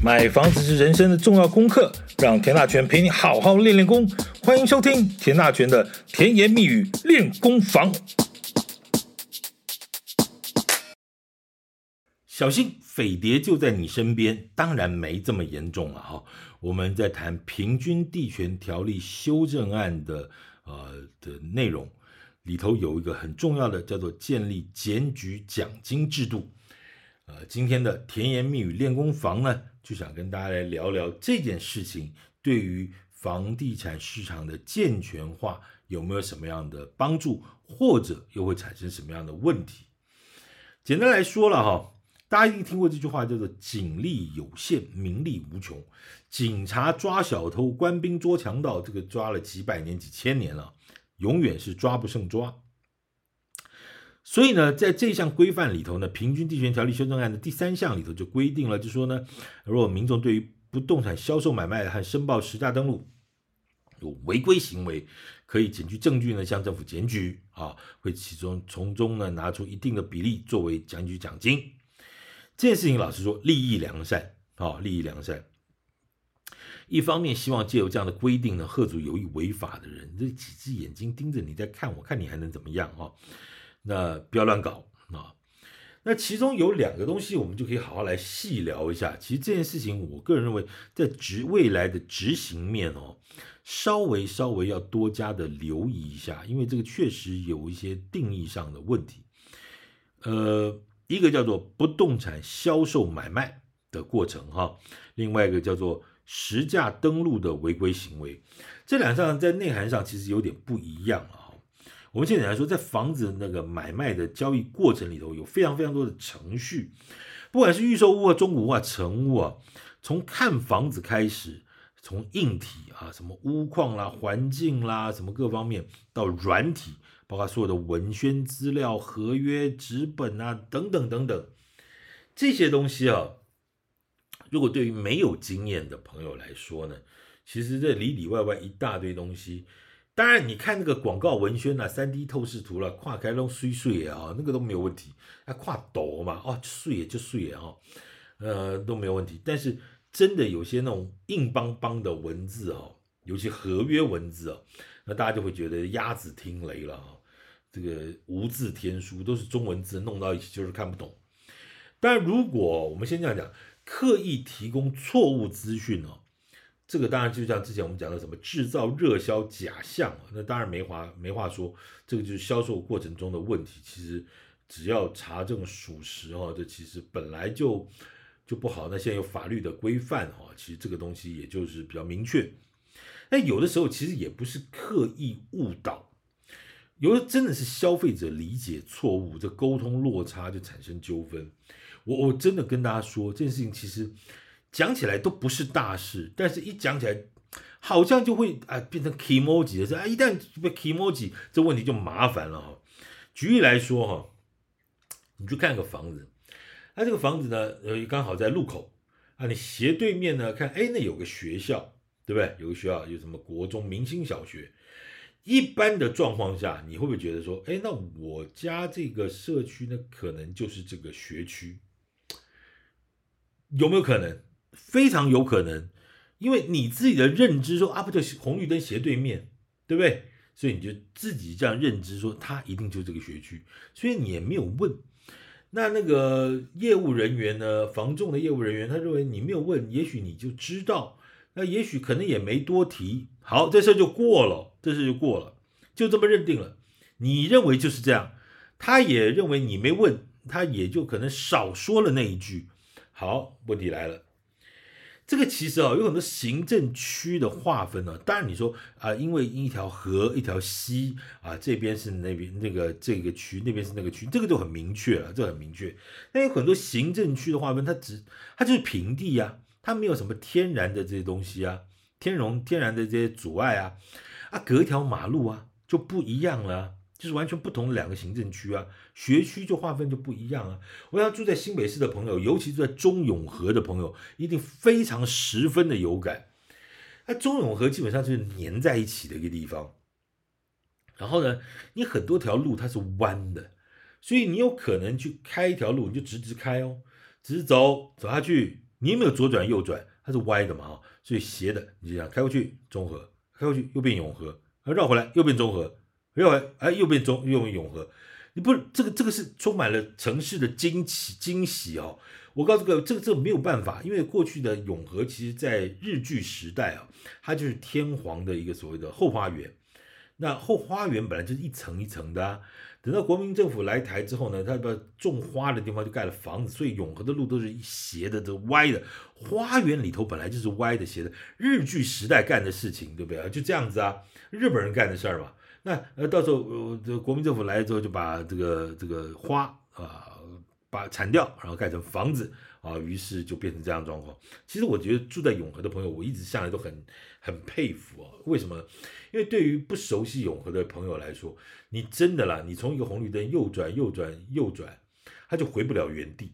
买房子是人生的重要功课，让田大权陪你好好练练功。欢迎收听田大权的甜言蜜语练功房。小心匪谍就在你身边，当然没这么严重了哈。我们在谈平均地权条例修正案的呃的内容里头有一个很重要的，叫做建立检举奖金制度。呃，今天的甜言蜜语练功房呢，就想跟大家来聊聊这件事情对于房地产市场的健全化有没有什么样的帮助，或者又会产生什么样的问题？简单来说了哈，大家一定听过这句话，叫做“警力有限，名利无穷”。警察抓小偷，官兵捉强盗，这个抓了几百年、几千年了，永远是抓不胜抓。所以呢，在这项规范里头呢，《平均地权条例修正案》的第三项里头就规定了，就说呢，如果民众对于不动产销售买卖和申报实价登录有违规行为，可以检举证据呢，向政府检举啊，会其中从中呢拿出一定的比例作为检举奖金。这件事情，老实说，利益良善啊，利益良善。一方面希望借由这样的规定呢，吓阻有意违法的人，这几只眼睛盯着你在看，我看你还能怎么样啊？那不要乱搞啊！那其中有两个东西，我们就可以好好来细聊一下。其实这件事情，我个人认为，在执未来的执行面哦，稍微稍微要多加的留意一下，因为这个确实有一些定义上的问题。呃，一个叫做不动产销售买卖的过程哈，另外一个叫做实价登录的违规行为，这两项在内涵上其实有点不一样啊。我们现在来说，在房子那个买卖的交易过程里头，有非常非常多的程序，不管是预售屋啊、中古屋啊、成屋啊，从看房子开始，从硬体啊，什么屋况啦、环境啦，什么各方面，到软体，包括所有的文宣资料、合约、纸本啊，等等等等，这些东西啊，如果对于没有经验的朋友来说呢，其实这里里外外一大堆东西。当然，你看那个广告文宣啊，三 D 透视图了，跨开龙碎碎啊，那个都没有问题。那跨抖嘛，哦，碎也就碎也哈，呃，都没有问题。但是真的有些那种硬邦邦的文字哦，尤其合约文字哦，那大家就会觉得鸭子听雷了啊。这个无字天书都是中文字，弄到一起就是看不懂。但如果我们先这样讲，刻意提供错误资讯哦。这个当然就像之前我们讲的什么制造热销假象，那当然没话没话说，这个就是销售过程中的问题。其实只要查证属实哈，这其实本来就就不好。那现在有法律的规范哈，其实这个东西也就是比较明确。那有的时候其实也不是刻意误导，有的真的是消费者理解错误，这沟通落差就产生纠纷。我我真的跟大家说，这件事情其实。讲起来都不是大事，但是一讲起来，好像就会啊变成 kimoji 的事啊，一旦被 kimoji，这问题就麻烦了哈。举例来说哈，你去看个房子，那这个房子呢，呃，刚好在路口啊，你斜对面呢看，哎，那有个学校，对不对？有个学校有什么国中明星小学。一般的状况下，你会不会觉得说，哎，那我家这个社区呢，可能就是这个学区，有没有可能？非常有可能，因为你自己的认知说啊，不就红绿灯斜对面，对不对？所以你就自己这样认知说，他一定就这个学区，所以你也没有问。那那个业务人员呢，房仲的业务人员，他认为你没有问，也许你就知道，那也许可能也没多提。好，这事就过了，这事就过了，就这么认定了。你认为就是这样，他也认为你没问，他也就可能少说了那一句。好，问题来了。这个其实啊，有很多行政区的划分呢。当然你说啊，因为一条河、一条溪啊，这边是那边那个这个区，那边是那个区，这个就很明确了，这很明确。但有很多行政区的划分，它只它就是平地呀，它没有什么天然的这些东西啊，天然天然的这些阻碍啊，啊，隔一条马路啊就不一样了。就是完全不同的两个行政区啊，学区就划分就不一样啊。我想住在新北市的朋友，尤其住在中永和的朋友，一定非常十分的有感。那中永和基本上就是粘在一起的一个地方。然后呢，你很多条路它是弯的，所以你有可能去开一条路，你就直直开哦，直走走下去，你有没有左转右转？它是歪的嘛，哈，所以斜的你就这样开过去中和，开过去又变永和，绕回来又变中和，没有哎又变中又变永和。你不是这个这个是充满了城市的惊奇惊喜哦。我告诉各位，这个这个没有办法，因为过去的永和其实在日据时代啊，它就是天皇的一个所谓的后花园。那后花园本来就是一层一层的啊，等到国民政府来台之后呢，他把种花的地方就盖了房子，所以永和的路都是斜的，这个歪的。花园里头本来就是歪的斜的，日据时代干的事情，对不对啊？就这样子啊，日本人干的事儿嘛。那呃，到时候呃，这国民政府来了之后，就把这个这个花啊。把铲掉，然后盖成房子啊，于是就变成这样状况。其实我觉得住在永和的朋友，我一直向来都很很佩服啊。为什么？因为对于不熟悉永和的朋友来说，你真的啦，你从一个红绿灯右转右转右转，他就回不了原地。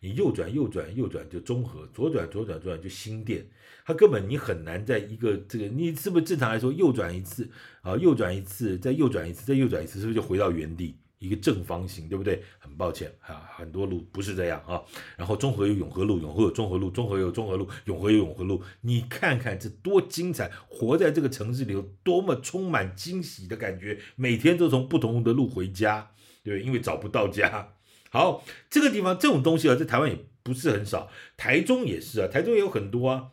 你右转右转右转就中和，左转左转左转就新店，它根本你很难在一个这个，你是不是正常来说右转一次啊，右转一次，再右转一次，再右转一次，是不是就回到原地？一个正方形，对不对？很抱歉啊，很多路不是这样啊。然后中和有永和路，永和有中和路，中和有中和路，永和有永和路。你看看这多精彩！活在这个城市里有多么充满惊喜的感觉，每天都从不同的路回家，对？因为找不到家。好，这个地方这种东西啊，在台湾也不是很少，台中也是啊，台中也有很多啊。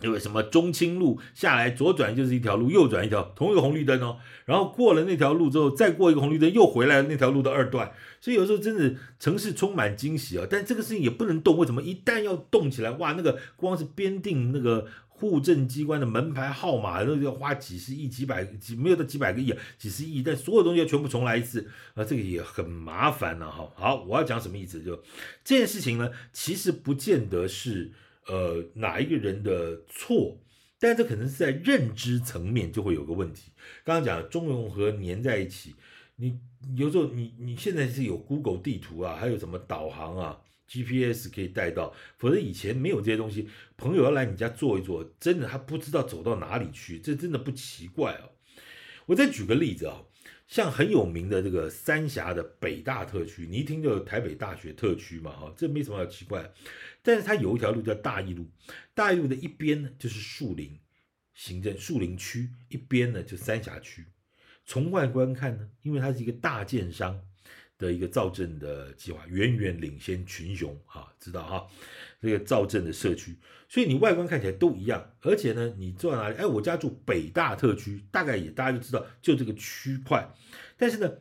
因为什么中清路下来左转就是一条路，右转一条，同一个红绿灯哦。然后过了那条路之后，再过一个红绿灯，又回来那条路的二段。所以有时候真的城市充满惊喜啊！但这个事情也不能动，为什么？一旦要动起来，哇，那个光是编定那个户政机关的门牌号码，那就要花几十亿、几百几没有到几百个亿啊，几十亿，但所有东西要全部重来一次啊，这个也很麻烦了哈。好，我要讲什么意思？就这件事情呢，其实不见得是。呃，哪一个人的错？但这可能是在认知层面就会有个问题。刚刚讲中永和粘在一起，你有时候你你现在是有 Google 地图啊，还有什么导航啊、GPS 可以带到，否则以前没有这些东西，朋友要来你家坐一坐，真的他不知道走到哪里去，这真的不奇怪哦。我再举个例子啊。像很有名的这个三峡的北大特区，你一听就台北大学特区嘛，哈，这没什么好奇怪。但是它有一条路叫大义路，大义路的一边呢就是树林行政树林区，一边呢就三峡区。从外观看呢，因为它是一个大建商的一个造镇的计划，远远领先群雄啊，知道哈。这个造镇的社区，所以你外观看起来都一样，而且呢，你住在哪里？哎，我家住北大特区，大概也大家就知道，就这个区块。但是呢，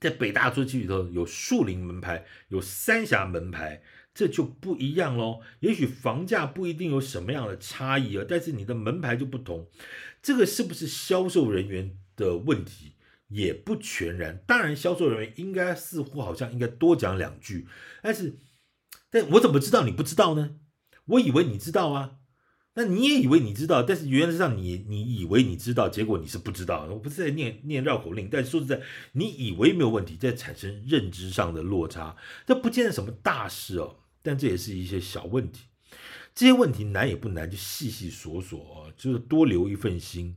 在北大特区里头有树林门牌，有三峡门牌，这就不一样喽。也许房价不一定有什么样的差异啊，但是你的门牌就不同，这个是不是销售人员的问题？也不全然。当然，销售人员应该似乎好像应该多讲两句，但是。但我怎么知道你不知道呢？我以为你知道啊，那你也以为你知道，但是原来上你你以为你知道，结果你是不知道。我不是在念念绕口令，但说实在，你以为没有问题，在产生认知上的落差，这不见得什么大事哦，但这也是一些小问题。这些问题难也不难，就细细索索哦，就是多留一份心。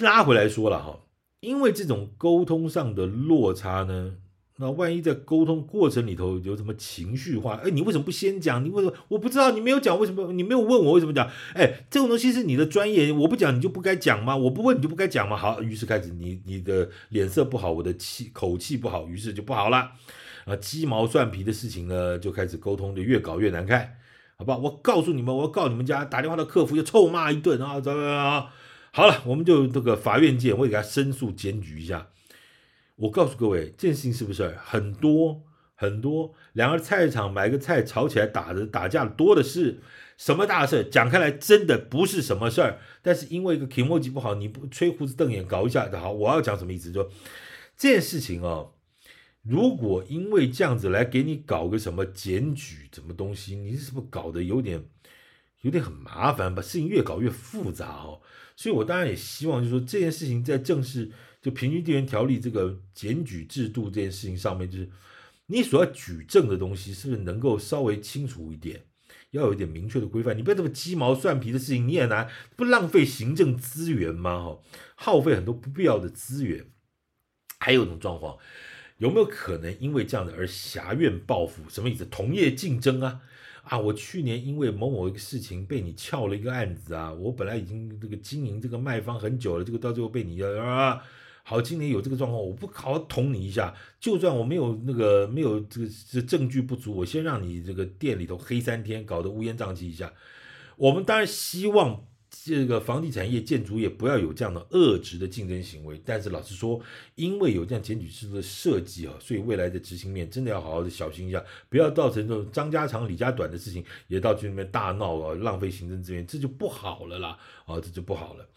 拉回来说了哈，因为这种沟通上的落差呢。那万一在沟通过程里头有什么情绪化？哎，你为什么不先讲？你为什么我不知道？你没有讲，为什么你没有问我为什么讲？哎，这种东西是你的专业，我不讲你就不该讲吗？我不问你就不该讲吗？好，于是开始你你的脸色不好，我的气口气不好，于是就不好了。啊，鸡毛蒜皮的事情呢，就开始沟通就越搞越难看，好吧？我告诉你们，我要告你们家，打电话到客服就臭骂一顿啊！怎么样？好了，我们就这个法院见，我也给他申诉检举一下。我告诉各位，这件事情是不是很多很多？两个菜市场买个菜吵起来打的打架多的是，什么大事？讲开来真的不是什么事儿。但是因为一个 k 墨迹不好，你不吹胡子瞪眼搞一下，好，我要讲什么意思？就这件事情哦，如果因为这样子来给你搞个什么检举什么东西，你是不是搞得有点有点很麻烦，把事情越搞越复杂哦？所以我当然也希望，就是说这件事情在正式。就平均地权条例这个检举制度这件事情上面，就是你所要举证的东西，是不是能够稍微清楚一点，要有一点明确的规范？你不要这么鸡毛蒜皮的事情，你也拿不浪费行政资源吗？哈，耗费很多不必要的资源。还有一种状况，有没有可能因为这样的而挟怨报复？什么意思？同业竞争啊！啊，我去年因为某某一个事情被你撬了一个案子啊，我本来已经这个经营这个卖方很久了，这个到最后被你啊，好，今年有这个状况，我不好捅你一下，就算我没有那个没有这个这证据不足，我先让你这个店里头黑三天，搞得乌烟瘴气一下。我们当然希望。这个房地产业、建筑业不要有这样的恶质的竞争行为，但是老实说，因为有这样检举制度的设计啊，所以未来的执行面真的要好好的小心一下，不要造成这种张家长李家短的事情，也到局里面大闹啊，浪费行政资源，这就不好了啦，啊，这就不好了。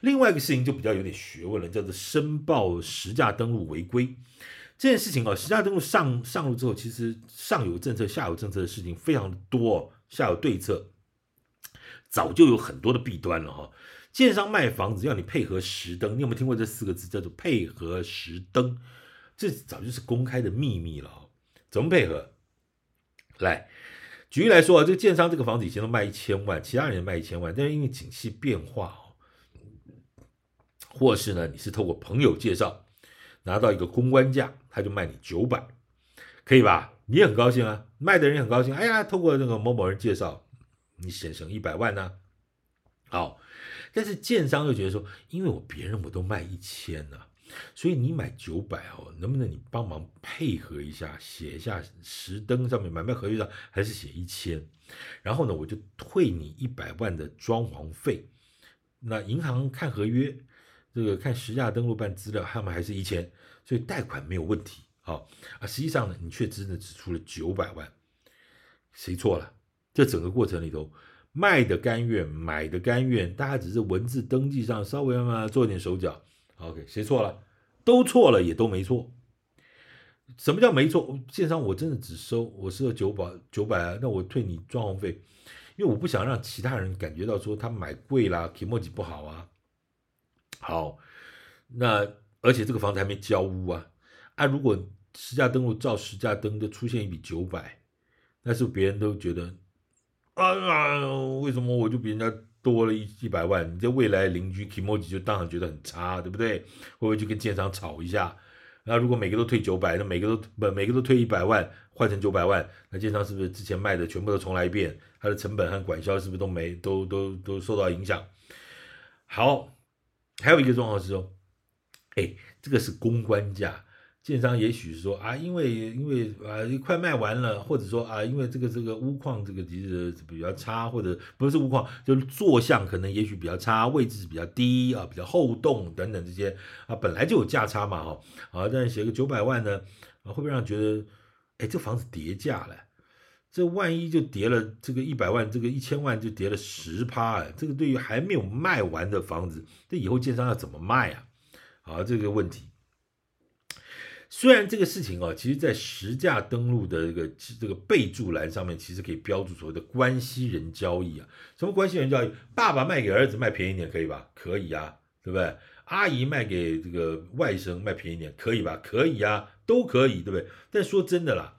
另外一个事情就比较有点学问了，叫做申报实价登录违规这件事情啊，实价登录上上路之后，其实上有政策，下有政策的事情非常的多，下有对策。早就有很多的弊端了哈，建商卖房子要你配合实登，你有没有听过这四个字叫做配合实登？这早就是公开的秘密了哈。怎么配合？来，举例来说啊，这个建商这个房子以前都卖一千万，其他人也卖一千万，但是因为景气变化哦，或是呢你是透过朋友介绍拿到一个公关价，他就卖你九百，可以吧？你也很高兴啊，卖的人也很高兴，哎呀，透过那个某某人介绍。你省省一百万呢、啊？好，但是建商又觉得说，因为我别人我都卖一千呢，所以你买九百哦，能不能你帮忙配合一下，写一下实登上面买卖合约上还是写一千，然后呢，我就退你一百万的装潢费。那银行看合约，这个看实价登录办资料，他们还是一千，所以贷款没有问题。好啊，实际上呢，你却真的只出了九百万，谁错了？这整个过程里头，卖的甘愿，买的甘愿，大家只是文字登记上稍微嘛做点手脚。OK，谁错了？都错了，也都没错。什么叫没错？建商我真的只收，我收了九百九百啊，那我退你装潢费，因为我不想让其他人感觉到说他买贵啦，kimochi 不好啊。好，那而且这个房子还没交屋啊，啊，如果实价登录照实价登就出现一笔九百，那是不是别人都觉得？啊啊！为什么我就比人家多了一一百万？你这未来邻居 Kimoji 就当然觉得很差，对不对？会不会去跟建商吵一下？那如果每个都退九百，那每个都不每个都退一百万，换成九百万，那建商是不是之前卖的全部都重来一遍？它的成本和管销是不是都没都都都受到影响？好，还有一个状况是说，哎，这个是公关价。建商也许是说啊，因为因为啊快卖完了，或者说啊，因为这个这个屋况这个其实比较差，或者不是屋况，就是坐向可能也许比较差，位置比较低啊，比较后栋等等这些啊，本来就有价差嘛哈啊，但是写个九百万呢，会不会让觉得，哎，这房子跌价了？这万一就跌了这个一百万，这个一千万就跌了十趴，这个对于还没有卖完的房子，这以后建商要怎么卖啊？啊，这个问题。虽然这个事情啊，其实，在实价登录的这个这个备注栏上面，其实可以标注所谓的关系人交易啊。什么关系人交易？爸爸卖给儿子卖便宜点可以吧？可以啊，对不对？阿姨卖给这个外甥卖便宜点可以吧？可以啊，都可以，对不对？但说真的啦，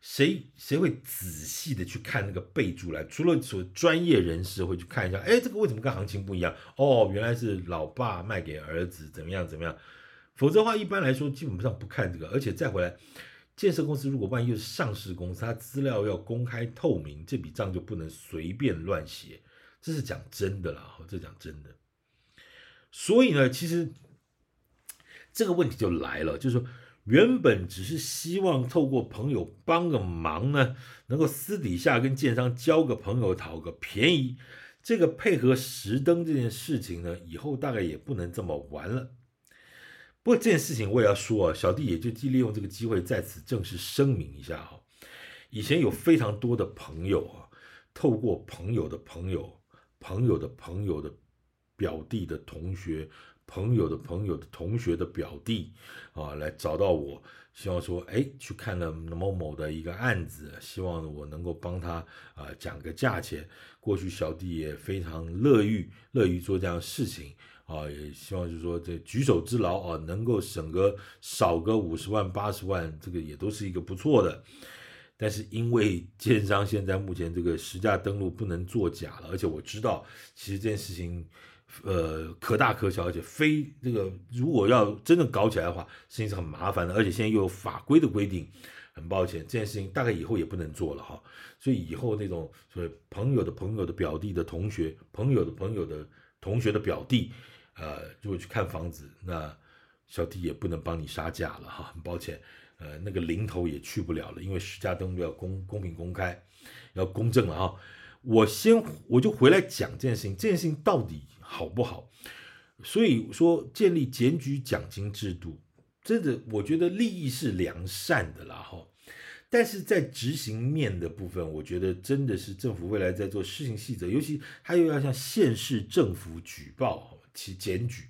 谁谁会仔细的去看那个备注栏？除了所专业人士会去看一下，哎，这个为什么跟行情不一样？哦，原来是老爸卖给儿子，怎么样怎么样？否则的话，一般来说基本上不看这个，而且再回来，建设公司如果万一又是上市公司，它资料要公开透明，这笔账就不能随便乱写，这是讲真的啦，这讲真的。所以呢，其实这个问题就来了，就是说，原本只是希望透过朋友帮个忙呢，能够私底下跟建商交个朋友讨个便宜，这个配合实登这件事情呢，以后大概也不能这么玩了。不过这件事情我也要说啊，小弟也就利用这个机会在此正式声明一下哈。以前有非常多的朋友啊，透过朋友的朋友、朋友的朋友的表弟的同学、朋友的朋友的同学的表弟啊，来找到我，希望说，哎，去看了某某的一个案子，希望我能够帮他啊讲个价钱。过去小弟也非常乐于乐于做这样的事情。啊，也希望就是说，这举手之劳啊，能够省个少个五十万八十万，这个也都是一个不错的。但是因为建商现在目前这个实价登录不能作假了，而且我知道，其实这件事情呃可大可小，而且非这个如果要真的搞起来的话，事情是很麻烦的，而且现在又有法规的规定。很抱歉，这件事情大概以后也不能做了哈。所以以后那种所谓朋友的朋友的表弟的同学，朋友的朋友的同学的表弟，呃，如果去看房子，那小弟也不能帮你杀价了哈。很抱歉，呃，那个零头也去不了了，因为实价登录要公公平公开，要公正了哈。我先我就回来讲这件事情，这件事情到底好不好？所以说建立检举奖金制度。真的，我觉得利益是良善的啦，哈，但是在执行面的部分，我觉得真的是政府未来在做施行细则，尤其他又要向县市政府举报其检举，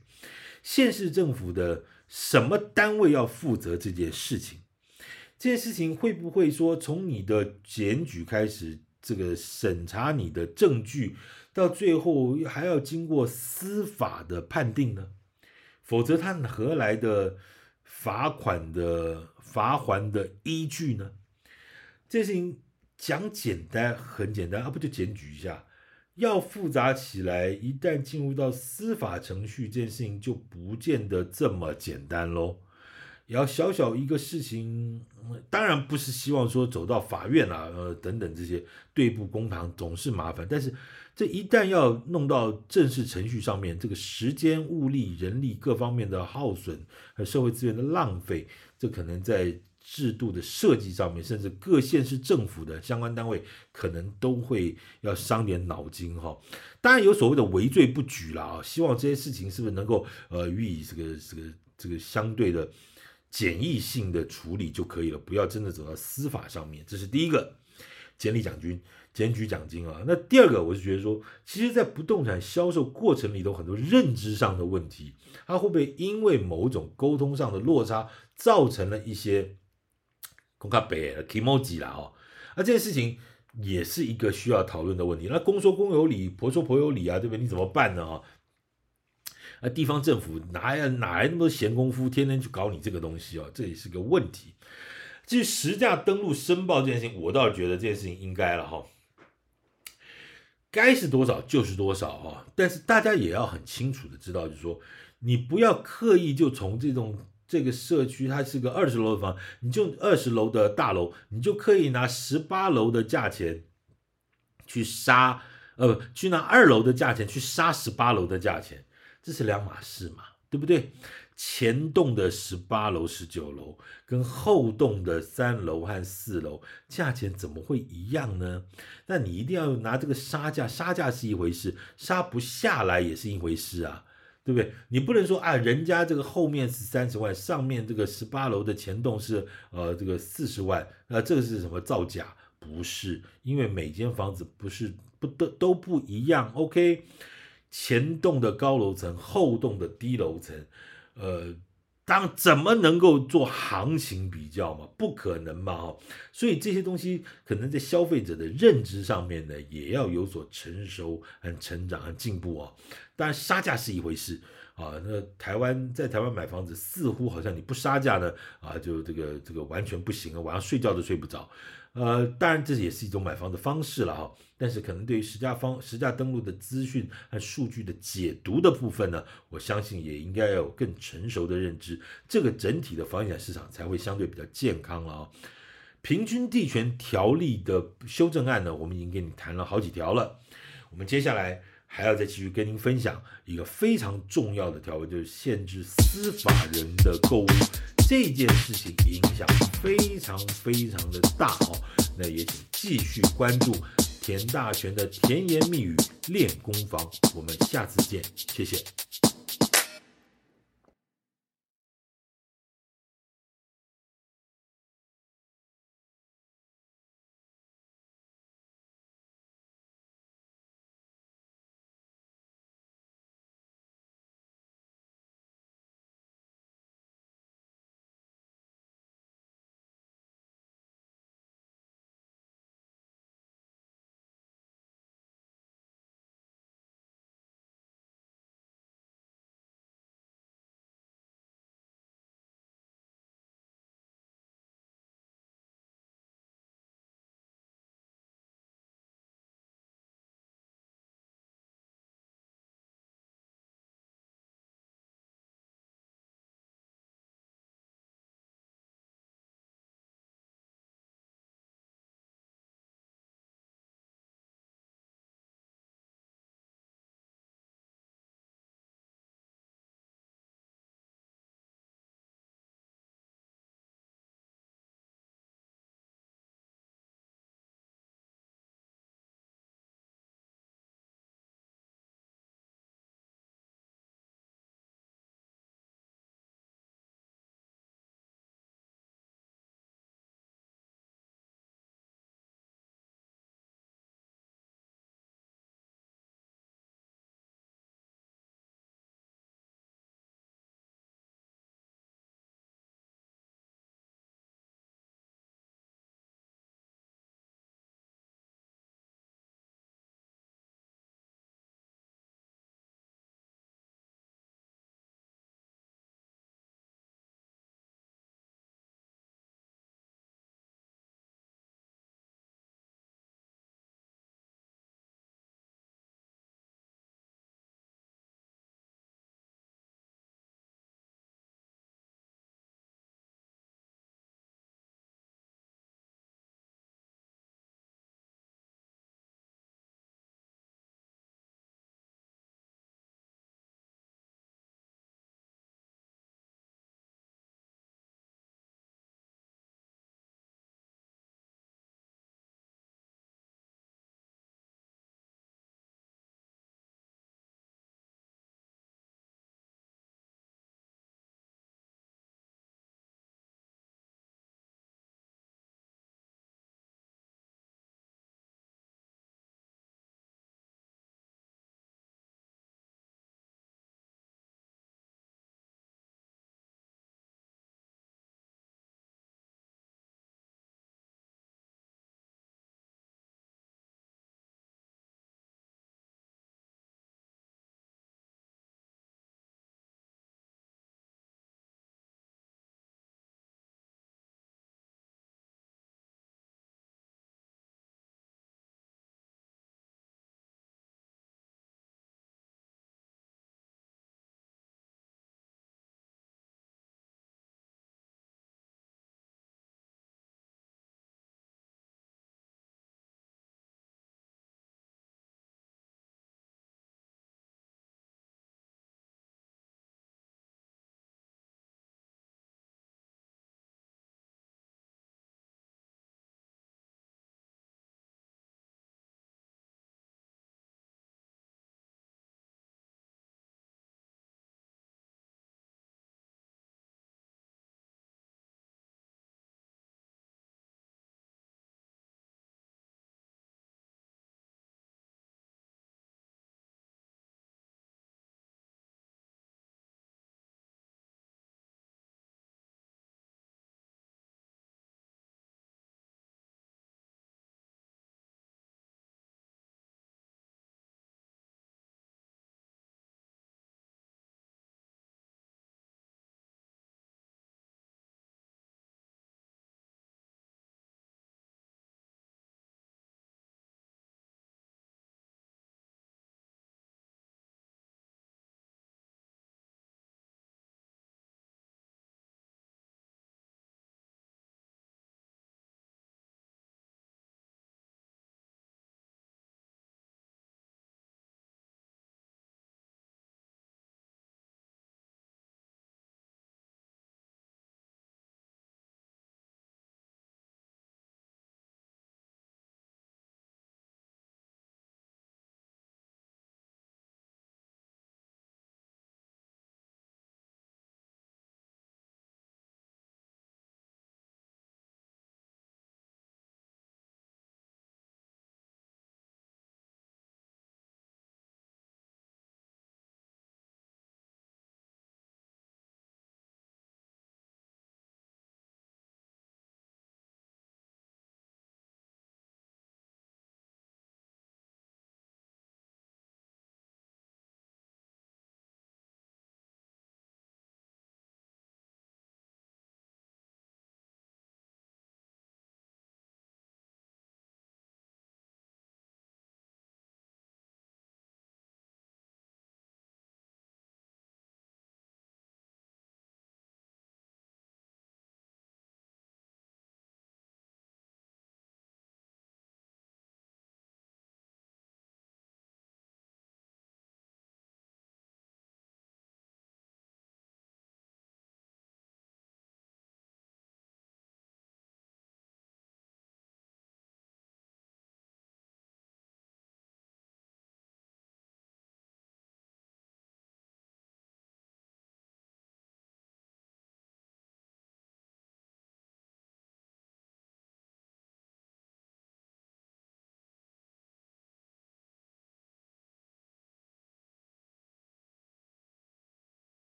县市政府的什么单位要负责这件事情？这件事情会不会说从你的检举开始，这个审查你的证据，到最后还要经过司法的判定呢？否则他何来的？罚款的罚还的依据呢？这事情讲简单很简单啊，不就检举一下？要复杂起来，一旦进入到司法程序，这件事情就不见得这么简单喽。要小小一个事情，当然不是希望说走到法院啊，呃等等这些对簿公堂总是麻烦，但是。这一旦要弄到正式程序上面，这个时间、物力、人力各方面的耗损和社会资源的浪费，这可能在制度的设计上面，甚至各县市政府的相关单位可能都会要伤点脑筋哈。当然有所谓的围罪不举啦啊，希望这些事情是不是能够呃予以这个这个这个相对的简易性的处理就可以了，不要真的走到司法上面。这是第一个，检理奖金。检举奖金啊，那第二个我是觉得说，其实，在不动产销售过程里头，很多认知上的问题，它会不会因为某种沟通上的落差，造成了一些公卡北的 kimoji 啦哦，那这件事情也是一个需要讨论的问题。那公说公有理，婆说婆有理啊，对不对？你怎么办呢啊？那地方政府哪来哪来那么多闲工夫，天天去搞你这个东西哦，这也是个问题。至于实价登录申报这件事情，我倒是觉得这件事情应该了哈。该是多少就是多少啊！但是大家也要很清楚的知道，就是说，你不要刻意就从这种这个社区，它是个二十楼的房，你就二十楼的大楼，你就可以拿十八楼的价钱去杀，呃，去拿二楼的价钱去杀十八楼的价钱，这是两码事嘛，对不对？前栋的十八楼、十九楼跟后栋的三楼和四楼价钱怎么会一样呢？那你一定要拿这个杀价，杀价是一回事，杀不下来也是一回事啊，对不对？你不能说啊，人家这个后面是三十万，上面这个十八楼的前栋是呃这个四十万，那这个是什么造假？不是，因为每间房子不是不都都不一样。OK，前栋的高楼层，后栋的低楼层。呃，当怎么能够做行情比较嘛？不可能嘛！哈，所以这些东西可能在消费者的认知上面呢，也要有所成熟和成长和进步啊。当然，杀价是一回事啊。那台湾在台湾买房子，似乎好像你不杀价呢，啊，就这个这个完全不行啊，晚上睡觉都睡不着。呃，当然这也是一种买房的方式了哈，但是可能对于实价方实价登录的资讯和数据的解读的部分呢，我相信也应该要有更成熟的认知，这个整体的房地产市场才会相对比较健康了啊。平均地权条例的修正案呢，我们已经给你谈了好几条了，我们接下来还要再继续跟您分享一个非常重要的条文，就是限制司法人的购物。这件事情影响非常非常的大哦，那也请继续关注田大全的甜言蜜语练功房，我们下次见，谢谢。